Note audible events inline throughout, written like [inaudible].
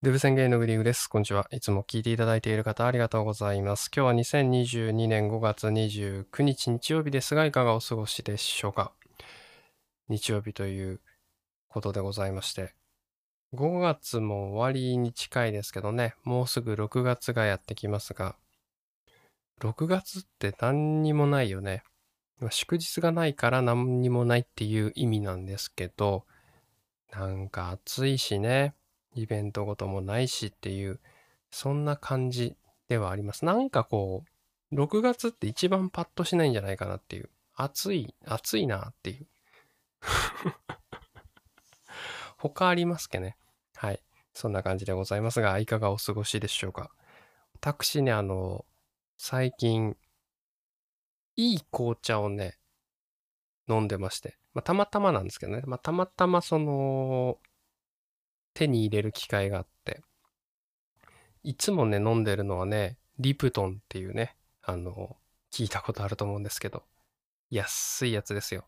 デブ宣言のグリーグです。こんにちは。いつも聞いていただいている方ありがとうございます。今日は2022年5月29日日曜日ですが、いかがお過ごしでしょうか？日曜日ということでございまして、5月も終わりに近いですけどね、もうすぐ6月がやってきますが、6月って何にもないよね。祝日がないから何にもないっていう意味なんですけど、なんか暑いしね。イベントごともないしっていう、そんな感じではあります。なんかこう、6月って一番パッとしないんじゃないかなっていう。暑い、暑いなっていう。[laughs] 他ありますけね。はい。そんな感じでございますが、いかがお過ごしでしょうか。私ね、あの、最近、いい紅茶をね、飲んでまして、まあ、たまたまなんですけどね、まあ、たまたまその、手に入れる機会があって、いつもね、飲んでるのはね、リプトンっていうね、あの、聞いたことあると思うんですけど、安いやつですよ。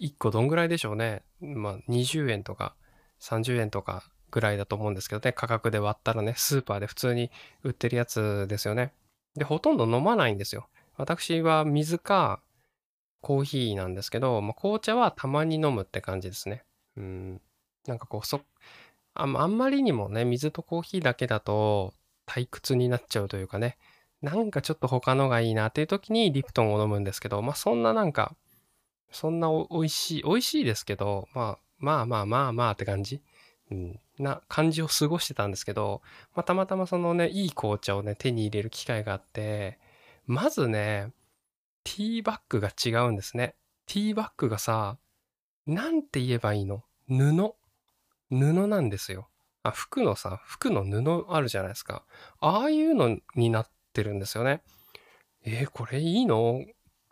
1個どんぐらいでしょうね。まあ、20円とか30円とかぐらいだと思うんですけどね、価格で割ったらね、スーパーで普通に売ってるやつですよね。で、ほとんど飲まないんですよ。私は水かコーヒーなんですけど、まあ、紅茶はたまに飲むって感じですね。うん。なんかこう、そ、ああんまりにもね、水とコーヒーだけだと退屈になっちゃうというかね、なんかちょっと他のがいいなっていう時にリプトンを飲むんですけど、まあそんななんか、そんなお美味しい、美味しいですけど、まあまあまあまあまあって感じ、うん、な感じを過ごしてたんですけど、まあたまたまそのね、いい紅茶をね、手に入れる機会があって、まずね、ティーバッグが違うんですね。ティーバッグがさ、なんて言えばいいの？布。布なんですよ。あ、服のさ、服の布あるじゃないですか。ああいうのになってるんですよね。えー、これいいの？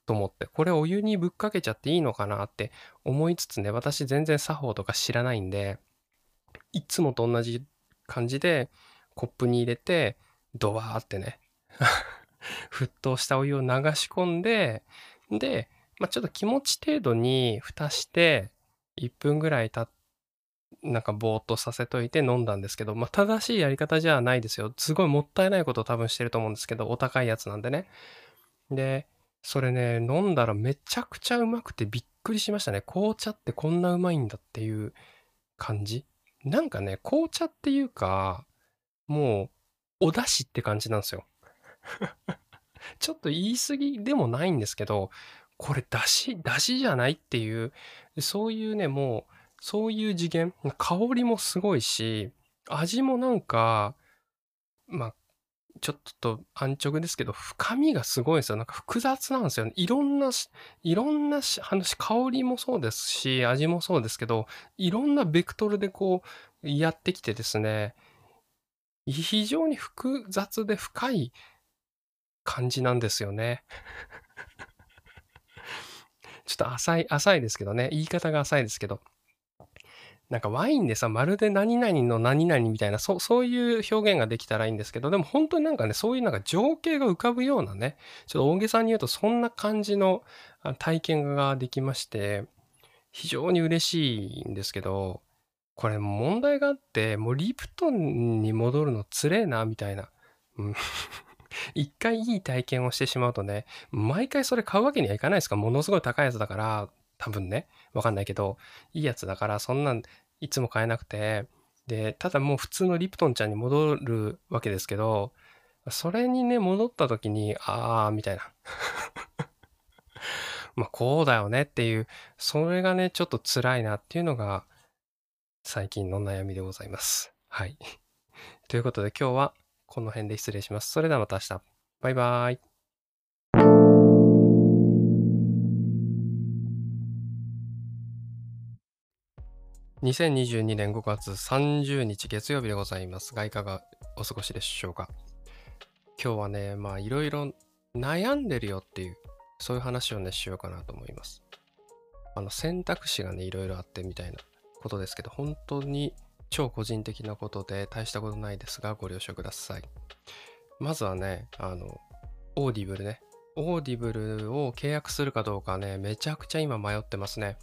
と思って、これお湯にぶっかけちゃっていいのかなって思いつつね、私全然作法とか知らないんで、いつもと同じ感じでコップに入れて、ドワーってね、[laughs] 沸騰したお湯を流し込んで、で、まあ、ちょっと気持ち程度に蓋して、1分ぐらい経ってなんかぼーっとさせといて飲んだんですけど、まあ、正しいやり方じゃないですよ。すごいもったいないことを多分してると思うんですけど、お高いやつなんでね。で、それね、飲んだらめちゃくちゃうまくてびっくりしましたね。紅茶ってこんなうまいんだっていう感じ。なんかね、紅茶っていうか、もう、お出汁って感じなんですよ。[laughs] ちょっと言い過ぎでもないんですけど、これ出汁、出汁じゃないっていう、そういうね、もう、そういう次元、香りもすごいし、味もなんか、まあ、ちょっと安直ですけど、深みがすごいんですよ。なんか複雑なんですよね。いろんな、いろんな話、香りもそうですし、味もそうですけど、いろんなベクトルでこう、やってきてですね、非常に複雑で深い感じなんですよね。[laughs] ちょっと浅い、浅いですけどね。言い方が浅いですけど。なんかワインでさ、まるで何々の何々みたいな、そそういう表現ができたらいいんですけど、でも本当になんかね、そういうなんか情景が浮かぶようなね、ちょっと大げさに言うとそんな感じの体験ができまして、非常に嬉しいんですけど、これ問題があって、もうリプトンに戻るのつれえな、みたいな。うん [laughs] 一回いい体験をしてしまうとね、毎回それ買うわけにはいかないですか？ものすごい高いやつだから、多分ね、わかんないけど、いいやつだからそんなんいつも買えなくて、で、ただもう普通のリプトンちゃんに戻るわけですけど、それにね、戻った時に、あー、みたいな。[laughs] まあ、こうだよねっていう、それがね、ちょっと辛いなっていうのが、最近の悩みでございます。はい。[laughs] ということで今日はこの辺で失礼します。それではまた明日。バイバーイ。2022年5月30日月曜日でございますが、いかがお過ごしでしょうか。今日はね、まあいろいろ悩んでるよっていう、そういう話をね、しようかなと思います。あの選択肢がね、いろいろあってみたいなことですけど、本当に超個人的なことで大したことないですが、ご了承ください。まずはね、あの、オーディブルね。オーディブルを契約するかどうかね、めちゃくちゃ今迷ってますね。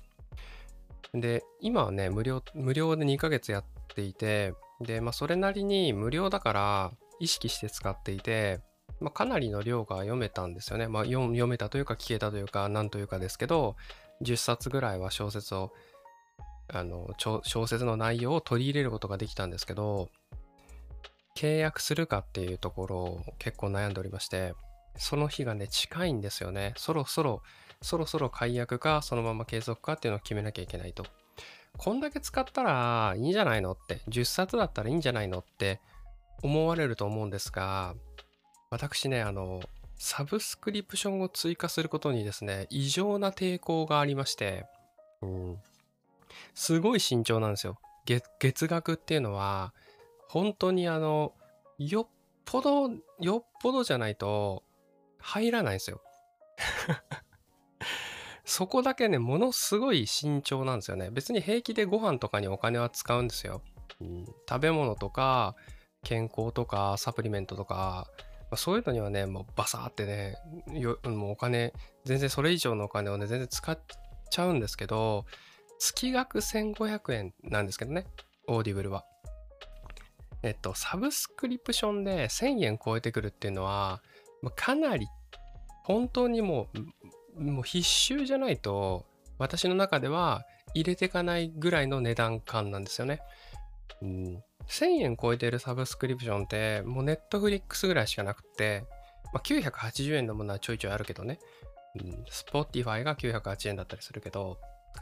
で、今はね、無料、無料で2ヶ月やっていて、で、まあ、それなりに無料だから意識して使っていて、まあ、かなりの量が読めたんですよね。まあ、読めたというか聞けたというか何というかですけど10冊ぐらいは小説をあの小説の内容を取り入れることができたんですけど契約するかっていうところを結構悩んでおりましてその日がね近いんですよね。そろそろそろそろ解約かそのまま継続かっていうのを決めなきゃいけないと。こんだけ使ったらいいんじゃないのって10冊だったらいいんじゃないのって思われると思うんですが私ねあのサブスクリプションを追加することにですね異常な抵抗がありまして、うん、すごい慎重なんですよ。月額っていうのは本当にあのよっぽどよっぽどじゃないと入らないんですよ [laughs] そこだけね、ものすごい慎重なんですよね。別に平気でご飯とかにお金は使うんですよ。うん、食べ物とか、健康とか、サプリメントとか、まあ、そういうのにはね、もうバサーってね、もうお金、全然それ以上のお金をね、全然使っちゃうんですけど、月額1500円なんですけどね、オーディブルは。えっと、サブスクリプションで1000円超えてくるっていうのは、かなり本当にもうもう必修じゃないと私の中では入れていかないぐらいの値段感なんですよね。うん、1000円超えてるサブスクリプションってもうネットフリックスぐらいしかなくて、まあ、980円のものはちょいちょいあるけどね、うん、Spotify が908円だったりするけど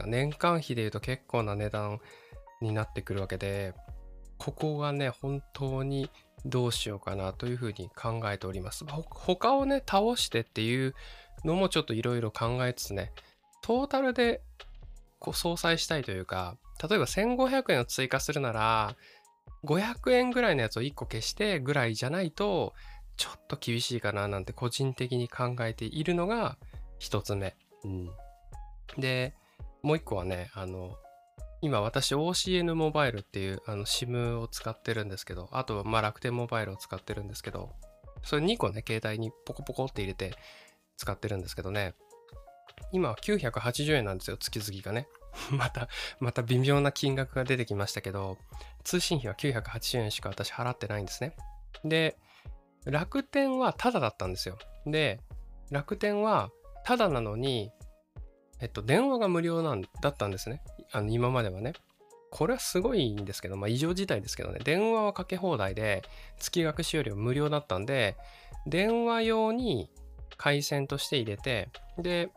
年間費で言うと結構な値段になってくるわけでここがね本当にどうしようかなというふうに考えております。他をね倒してっていうのもちょっといろいろ考えつつね、トータルでこう相殺したいというか、例えば1500円を追加するなら、500円ぐらいのやつを1個消してぐらいじゃないと、ちょっと厳しいかななんて個人的に考えているのが1つ目。うん、で、もう1個はね、あの、今私 OCN モバイルっていうあの SIM を使ってるんですけど、あとはまあ楽天モバイルを使ってるんですけど、それ2個ね、携帯にポコポコって入れて使ってるんですけどね。今は980円なんですよ、月々がね。[laughs] また、また微妙な金額が出てきましたけど、通信費は980円しか私払ってないんですね。で、楽天はタダだったんですよ。で、楽天はタダなのに、えっと、電話が無料なんだったんですね。あの、今まではね。これはすごいんですけど、まあ異常事態ですけどね、電話はかけ放題で、月額使用料無料だったんで、電話用に回線として入れて、で、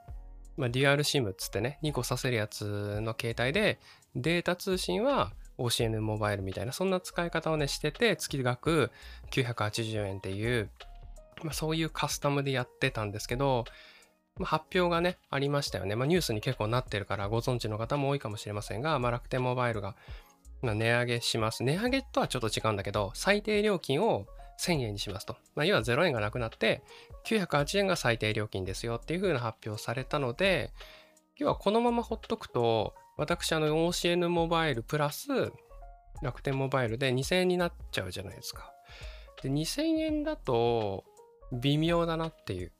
まあ、デュアル SIM っつってね、2個させるやつの携帯で、データ通信は OCN モバイルみたいな、そんな使い方をね、してて、月額980円っていう、まあ、そういうカスタムでやってたんですけど、まあ、発表がね、ありましたよね。まあ、ニュースに結構なってるからご存知の方も多いかもしれませんが、まあ、楽天モバイルが値上げします。値上げとはちょっと違うんだけど、最低料金を1000円にしますと。まあ、要は0円がなくなって、908円が最低料金ですよっていう風な発表されたので、要はこのままほっとくと、私、あの、OCN モバイルプラス楽天モバイルで2000円になっちゃうじゃないですか。で、2000円だと微妙だなっていう。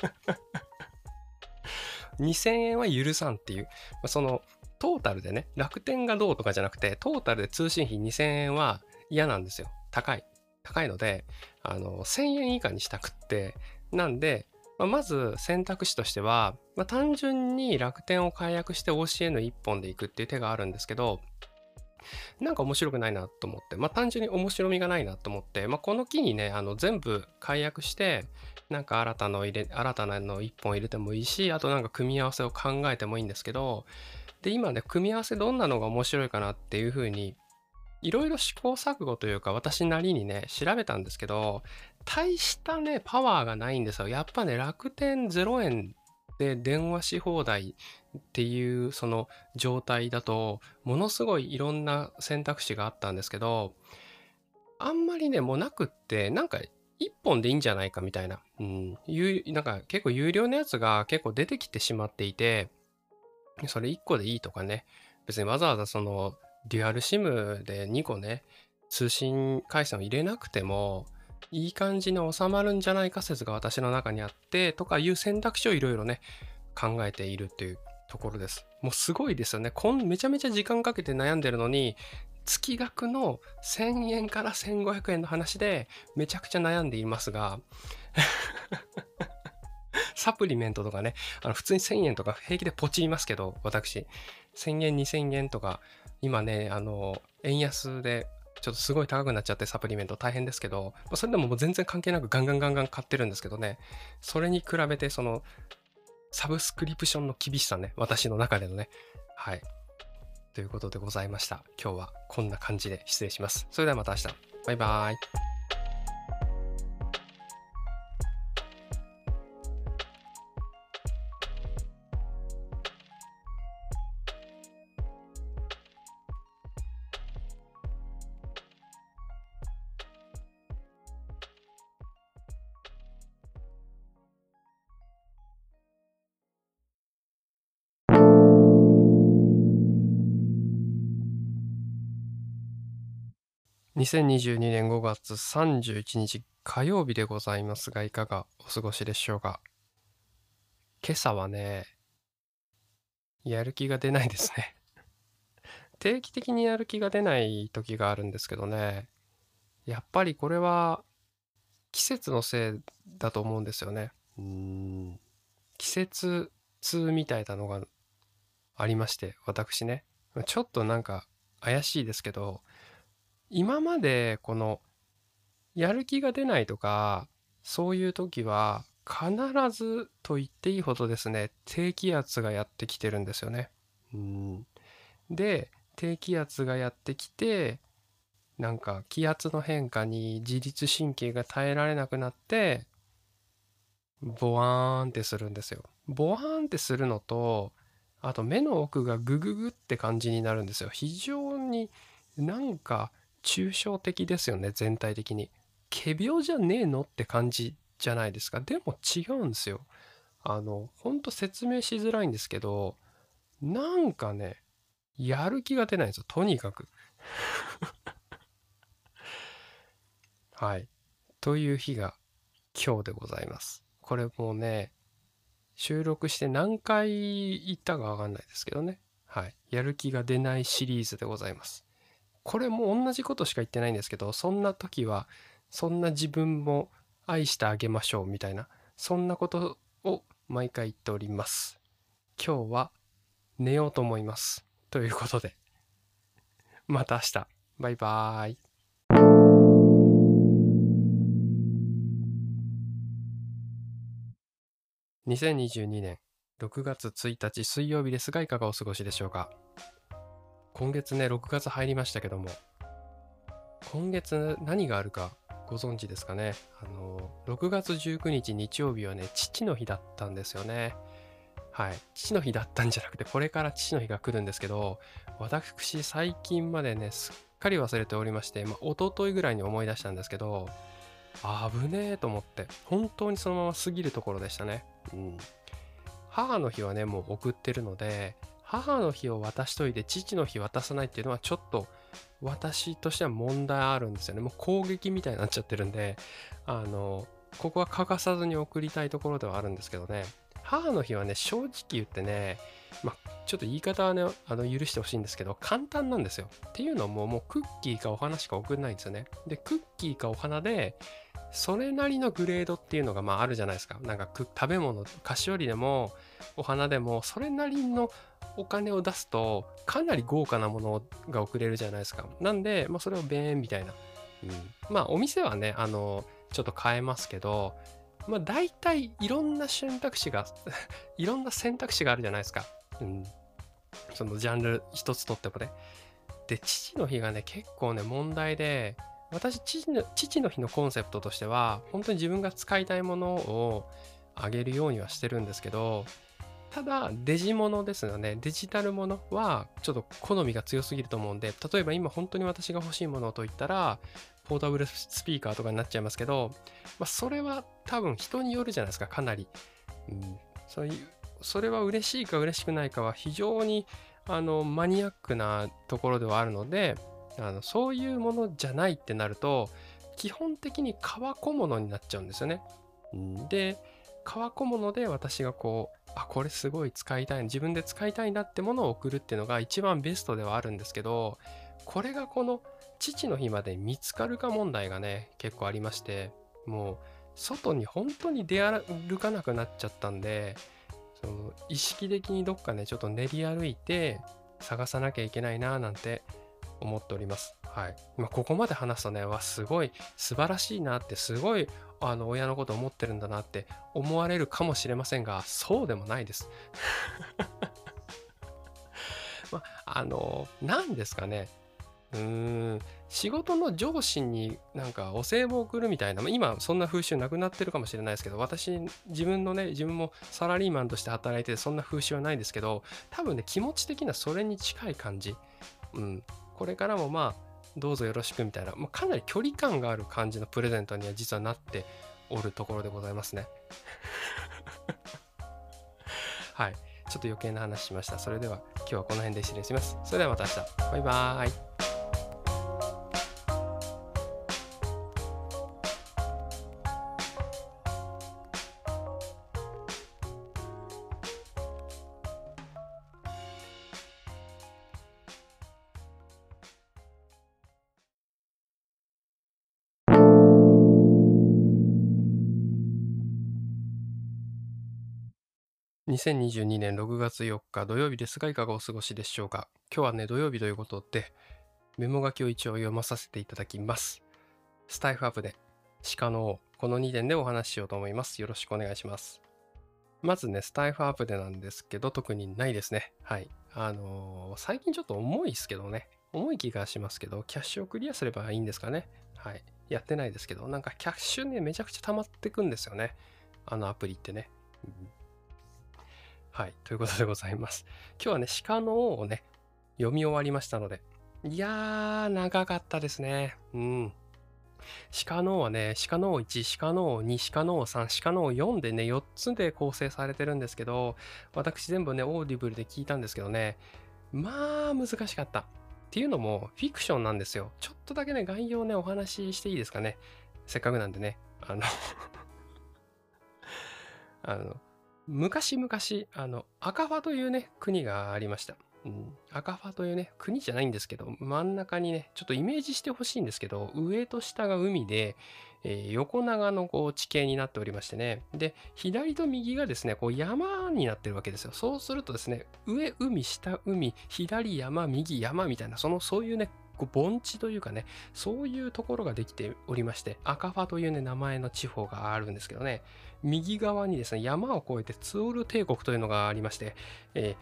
[laughs] 2000円は許さんっていう、まあそのトータルでね、楽天がどうとかじゃなくて、トータルで通信費2000円は嫌なんですよ。高い。高いので、あの、1000円以下にしたくって、なんで、まあ、まず選択肢としては、まあ、単純に楽天を解約して OCN1 本でいくっていう手があるんですけど、なんか面白くないなと思って、まあ単純に面白みがないなと思って、まあこの機にね、あの全部解約して、なんか新たの入れ、新たなの1本入れてもいいし、あとなんか組み合わせを考えてもいいんですけど、で、今ね、組み合わせどんなのが面白いかなっていうふうにいろいろ試行錯誤というか私なりにね調べたんですけど大したねパワーがないんですよ。やっぱね楽天0円で電話し放題っていうその状態だとものすごいいろんな選択肢があったんですけどあんまりねもうなくってなんか1本でいいんじゃないかみたいな、うん、なんか結構有料のやつが結構出てきてしまっていてそれ1個でいいとかね別にわざわざそのデュアル SIM で2個ね、通信回線を入れなくても、いい感じに収まるんじゃないか説が私の中にあって、とかいう選択肢をいろいろね、考えているっていうところです。もうすごいですよね。こんめちゃめちゃ時間かけて悩んでるのに、月額の1000円から1500円の話でめちゃくちゃ悩んでいますが [laughs] サプリメントとかね、あの普通に1000円とか平気でポチりますけど、私、1000円、2000円とか、今ね、あの、円安でちょっとすごい高くなっちゃってサプリメント大変ですけど、それでももう全然関係なくガンガンガンガン買ってるんですけどね、それに比べてそのサブスクリプションの厳しさね、私の中でのね、はい。ということでございました。今日はこんな感じで失礼します。それではまた明日。バイバーイ。2022年5月31日火曜日でございますが、いかがお過ごしでしょうか？今朝はね、やる気が出ないですね [laughs] 定期的にやる気が出ない時があるんですけどね、やっぱりこれは季節のせいだと思うんですよね。うん季節痛みたいなのがありまして、私ね、ちょっとなんか怪しいですけど、今までこのやる気が出ないとかそういう時は必ずと言っていいほどですね低気圧がやってきてるんですよね。うん、で低気圧がやってきてなんか気圧の変化に自律神経が耐えられなくなってボワーンってするんですよ。ボワーンってするのとあと目の奥がグググって感じになるんですよ。非常になんか抽象的ですよね全体的に。仮病じゃねえのって感じじゃないですか。でも違うんですよ。あのほんと説明しづらいんですけどなんかねやる気が出ないんですよ。とにかく。[laughs] はい。という日が今日でございます。これもうね収録して何回言ったかわかんないですけどね。はい。やる気が出ないシリーズでございます。これも同じことしか言ってないんですけどそんな時はそんな自分も愛してあげましょうみたいなそんなことを毎回言っております。今日は寝ようと思います。ということで。また明日。バイバーイ2022年6月1日水曜日ですがいかがお過ごしでしょうか？今月ね、6月入りましたけども、今月何があるかご存知ですかね？あの、6月19日日曜日はね、父の日だったんですよね。はい。父の日だったんじゃなくて、これから父の日が来るんですけど、私、最近までね、すっかり忘れておりまして、まあ、一昨日ぐらいに思い出したんですけど、危ねえと思って、本当にそのまま過ぎるところでしたね。うん。母の日はね、もう送ってるので、母の日を渡しといて父の日渡さないっていうのはちょっと私としては問題あるんですよね。もう攻撃みたいになっちゃってるんで、あの、ここは欠かさずに送りたいところではあるんですけどね。母の日はね、正直言ってね、まあ、ちょっと言い方はね、あの許してほしいんですけど、簡単なんですよ。っていうのも、もうクッキーかお花しか送んないんですよね。で、クッキーかお花で、それなりのグレードっていうのがまああるじゃないですか。なんか食べ物、菓子折りでもお花でもそれなりのお金を出すとかなり豪華なものが送れるじゃないですか。なんで、まあ、それをベーンみたいな。うん、まあお店はね、あの、ちょっと変えますけど、まあ大体いろんな選択肢が [laughs] いろんな選択肢があるじゃないですか。うん。そのジャンル一つとってもね。で、父の日がね、結構ね、問題で、私父の父の日のコンセプトとしては本当に自分が使いたいものをあげるようにはしてるんですけどただデジモノですよね。デジタルものはちょっと好みが強すぎると思うんで例えば今本当に私が欲しいものといったらポータブルスピーカーとかになっちゃいますけど、まあ、それは多分人によるじゃないですかかなり、うん、そういうそれは嬉しいか嬉しくないかは非常にあのマニアックなところではあるのであのそういうものじゃないってなると基本的に革小物になっちゃうんですよね。で革小物で私がこうあこれすごい使いたい自分で使いたいなってものを送るっていうのが一番ベストではあるんですけどこれがこの父の日まで見つかるか問題がね、結構ありまして、もう外に本当に出歩かなくなっちゃったんで、その意識的にどっかね、ちょっと練り歩いて探さなきゃいけないななんて思っております。はい。まあ、ここまで話すとね、わ、すごい素晴らしいなって、すごいあの親のこと思ってるんだなって思われるかもしれませんが、そうでもないです。[laughs] まあ、の、何ですかね。うーん、仕事の上司になんかお歳暮を送るみたいな、今そんな風習なくなってるかもしれないですけど、私、自分のね、自分もサラリーマンとして働いてそんな風習はないですけど、多分ね、気持ち的なそれに近い感じ。うん。これからもまあ、どうぞよろしくみたいな、まあ、かなり距離感がある感じのプレゼントには実はなっておるところでございますね。[laughs] はい。ちょっと余計な話しました。それでは今日はこの辺で失礼します。それではまた明日。バイバーイ。2022年6月4日土曜日ですがいかがお過ごしでしょうか？今日はね土曜日ということでメモ書きを一応読まさせていただきます。スタイフアップで鹿の王この2点でお話ししようと思います。よろしくお願いします。まずねスタイフアップでなんですけど特にないですね。はい。あのー、最近ちょっと重いですけどね。重い気がしますけどキャッシュをクリアすればいいんですかね。はい。やってないですけどなんかキャッシュねめちゃくちゃ溜まってくんですよね。あのアプリってね、はい。ということでございます。今日はね、鹿の王をね、読み終わりましたので。いやー、長かったですね。うん。鹿の王はね、鹿の王1、鹿の王2、鹿の王3、鹿の王4でね、4つで構成されてるんですけど、私全部ね、オーディブルで聞いたんですけどね、まあ難しかった。っていうのも、フィクションなんですよ。ちょっとだけね、概要ね、お話ししていいですかね。せっかくなんでね。あの [laughs] あの、昔々、あの、赤ファというね、国がありました。うん、赤ファというね、国じゃないんですけど、真ん中にね、ちょっとイメージしてほしいんですけど、上と下が海で、えー、横長のこう地形になっておりましてね、で、左と右がですね、こう山になってるわけですよ。そうするとですね、上海、下海、左山、右山みたいな、その、そういうね、こう盆地というかね、そういうところができておりまして、赤ファというね、名前の地方があるんですけどね、右側にですね、山を越えてツオル帝国というのがありまして、えー、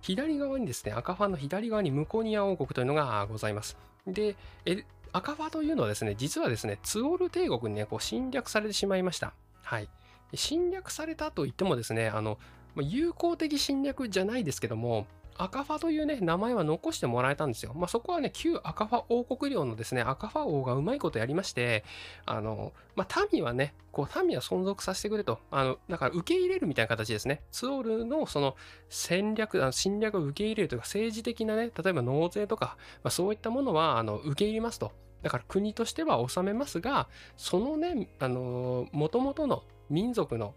左側にですね、赤ファの左側にムコニア王国というのがございます。で、え赤ファというのはですね、実はですね、ツオル帝国にね、こう侵略されてしまいました。はい。侵略されたといってもですね、あの、友好的侵略じゃないですけども、赤ファというね、名前は残してもらえたんですよ。まあ、そこはね、旧赤ファ王国領のですね、赤ファ王がうまいことやりまして、あの、まあ、民はね、こう、民は存続させてくれと、あの、だから受け入れるみたいな形ですね。ツオールのその戦略、あの侵略を受け入れるというか、政治的なね、例えば納税とか、まあ、そういったものは、あの、受け入れますと。だから国としては治めますが、そのね、あの、もともとの民族の、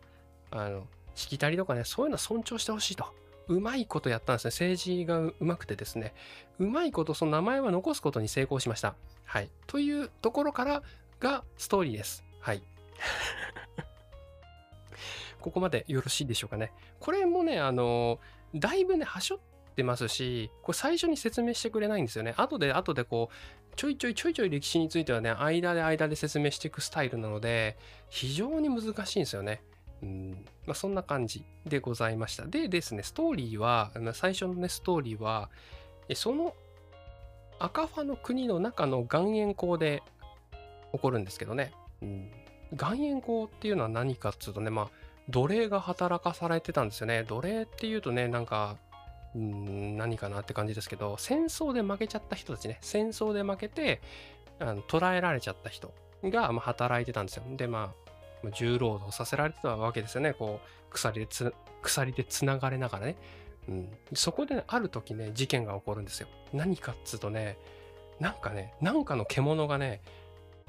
あの、しきたりとかね、そういうのは尊重してほしいと。うまいことやったんですね。政治がうまくてですね。うまいことその名前は残すことに成功しました。はい。というところからがストーリーです。はい。[laughs] ここまでよろしいでしょうかね。これもね、あの、だいぶね、はしょってますし、これ最初に説明してくれないんですよね。後で後でこう、ちょいちょいちょいちょい歴史についてはね、間で間で説明していくスタイルなので、非常に難しいんですよね。うんまあ、そんな感じでございました。でですね、ストーリーは、最初のね、ストーリーは、その赤ファの国の中の岩塩港で起こるんですけどね。うん、岩塩港っていうのは何かっつうとね、まあ、奴隷が働かされてたんですよね。奴隷っていうとね、なんか、うん、何かなって感じですけど、戦争で負けちゃった人たちね、戦争で負けて、あの捕らえられちゃった人が、まあ、働いてたんですよ。で、まあ、重労働させられてたわけですよね。こう、鎖でつ、鎖で繋がれながらね。うん。そこで、ね、ある時ね、事件が起こるんですよ。何かっつうとね、なんかね、なんかの獣がね、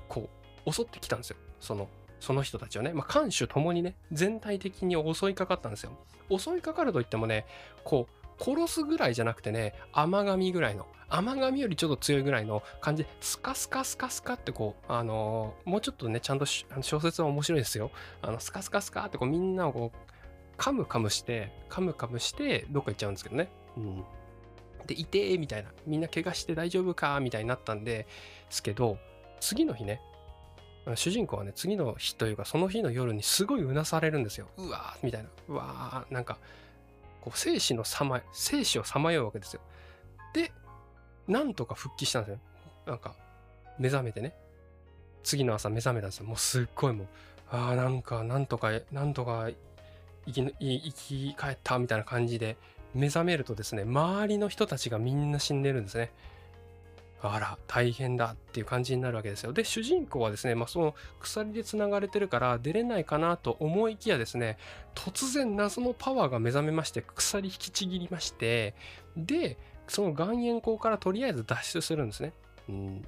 こう、襲ってきたんですよ。その、その人たちをね、まあ、艦首ともにね、全体的に襲いかかったんですよ。襲いかかるといってもね、こう、殺すぐらいじゃなくてね、甘噛みぐらいの、甘噛みよりちょっと強いぐらいの感じで、スカスカスカスカってこう、あのー、もうちょっとね、ちゃんと小説は面白いですよ。あの、スカスカスカってこうみんなをこう、カムカムして、カムカムして、どっか行っちゃうんですけどね。うん。で、いてーみたいな。みんな怪我して大丈夫かみたいになったんですけど、次の日ね、主人公はね、次の日というか、その日の夜にすごいうなされるんですよ。うわーみたいな。うわーなんか、こう生死のさま、生死をさまようわけですよ。で、なんとか復帰したんですよ。なんか、目覚めてね。次の朝目覚めたんですよ。もうすっごいもう、ああ、なんか、なんとか、なんとか生き、生き返ったみたいな感じで、目覚めるとですね、周りの人たちがみんな死んでるんですね。あら、大変だっていう感じになるわけですよ。で、主人公はですね、まあ、その鎖で繋がれてるから出れないかなと思いきやですね、突然謎のパワーが目覚めまして、鎖引きちぎりまして、で、その岩塩港からとりあえず脱出するんですね。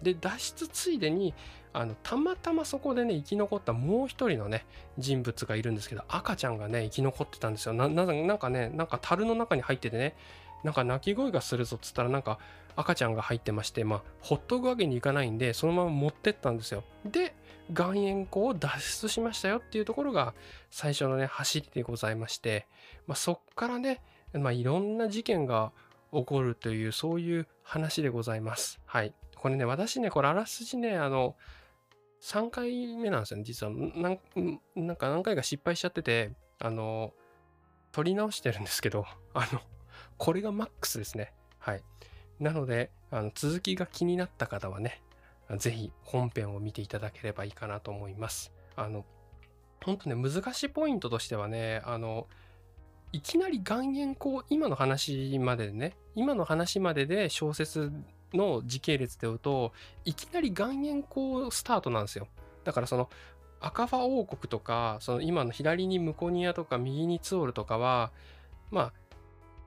で、脱出ついでに、あの、たまたまそこでね、生き残ったもう一人のね、人物がいるんですけど、赤ちゃんがね、生き残ってたんですよ。な、ななんかね、なんか樽の中に入っててね、なんか泣き声がするぞっつったらなんか赤ちゃんが入ってまして、まあ、ほっとくわけにいかないんで、そのまま持ってったんですよ。で、岩塩湖を脱出しましたよっていうところが最初のね、走りでございまして、まあ、そっからね、まあ、いろんな事件が起こるという、そういう話でございます。はい。これね、私ね、これあらすじね、あの、3回目なんですよね、実は。なんなんか何回か失敗しちゃってて、あの、撮り直してるんですけど、あの、これがマックスですね。はい。なので、あの続きが気になった方はね、ぜひ本編を見ていただければいいかなと思います。あの、本当ね、難しいポイントとしてはね、あの、いきなり岩塩湖、今の話まででね、今の話までで小説の時系列で言うと、いきなり岩塩湖スタートなんですよ。だからその、赤ファ王国とか、その今の左にムコニアとか右にツオルとかは、まあ、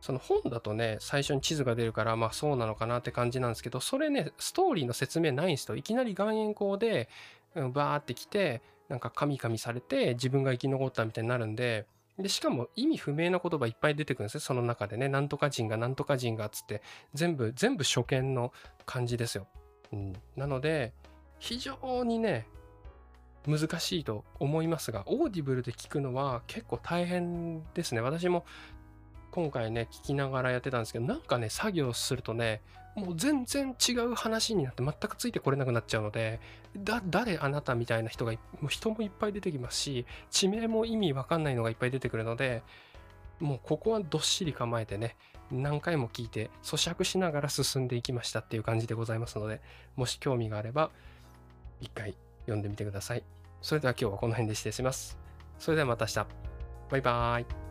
その本だとね、最初に地図が出るから、まあそうなのかなって感じなんですけど、それね、ストーリーの説明ないんですよ。いきなり岩塩港で、バーって来て、なんかカミカミされて自分が生き残ったみたいになるんで、で、しかも意味不明な言葉いっぱい出てくるんですよ。その中でね、なんとか人がなんとか人がつって、全部、全部初見の感じですよ。うん。なので、非常にね、難しいと思いますが、オーディブルで聞くのは結構大変ですね。私も今回ね、聞きながらやってたんですけど、なんかね、作業するとね、もう全然違う話になって全くついてこれなくなっちゃうので、だ、誰あなたみたいな人が、もう人もいっぱい出てきますし、地名も意味わかんないのがいっぱい出てくるので、もうここはどっしり構えてね、何回も聞いて咀嚼しながら進んでいきましたっていう感じでございますので、もし興味があれば、一回読んでみてください。それでは今日はこの辺で失礼します。それではまた明日。バイバーイ。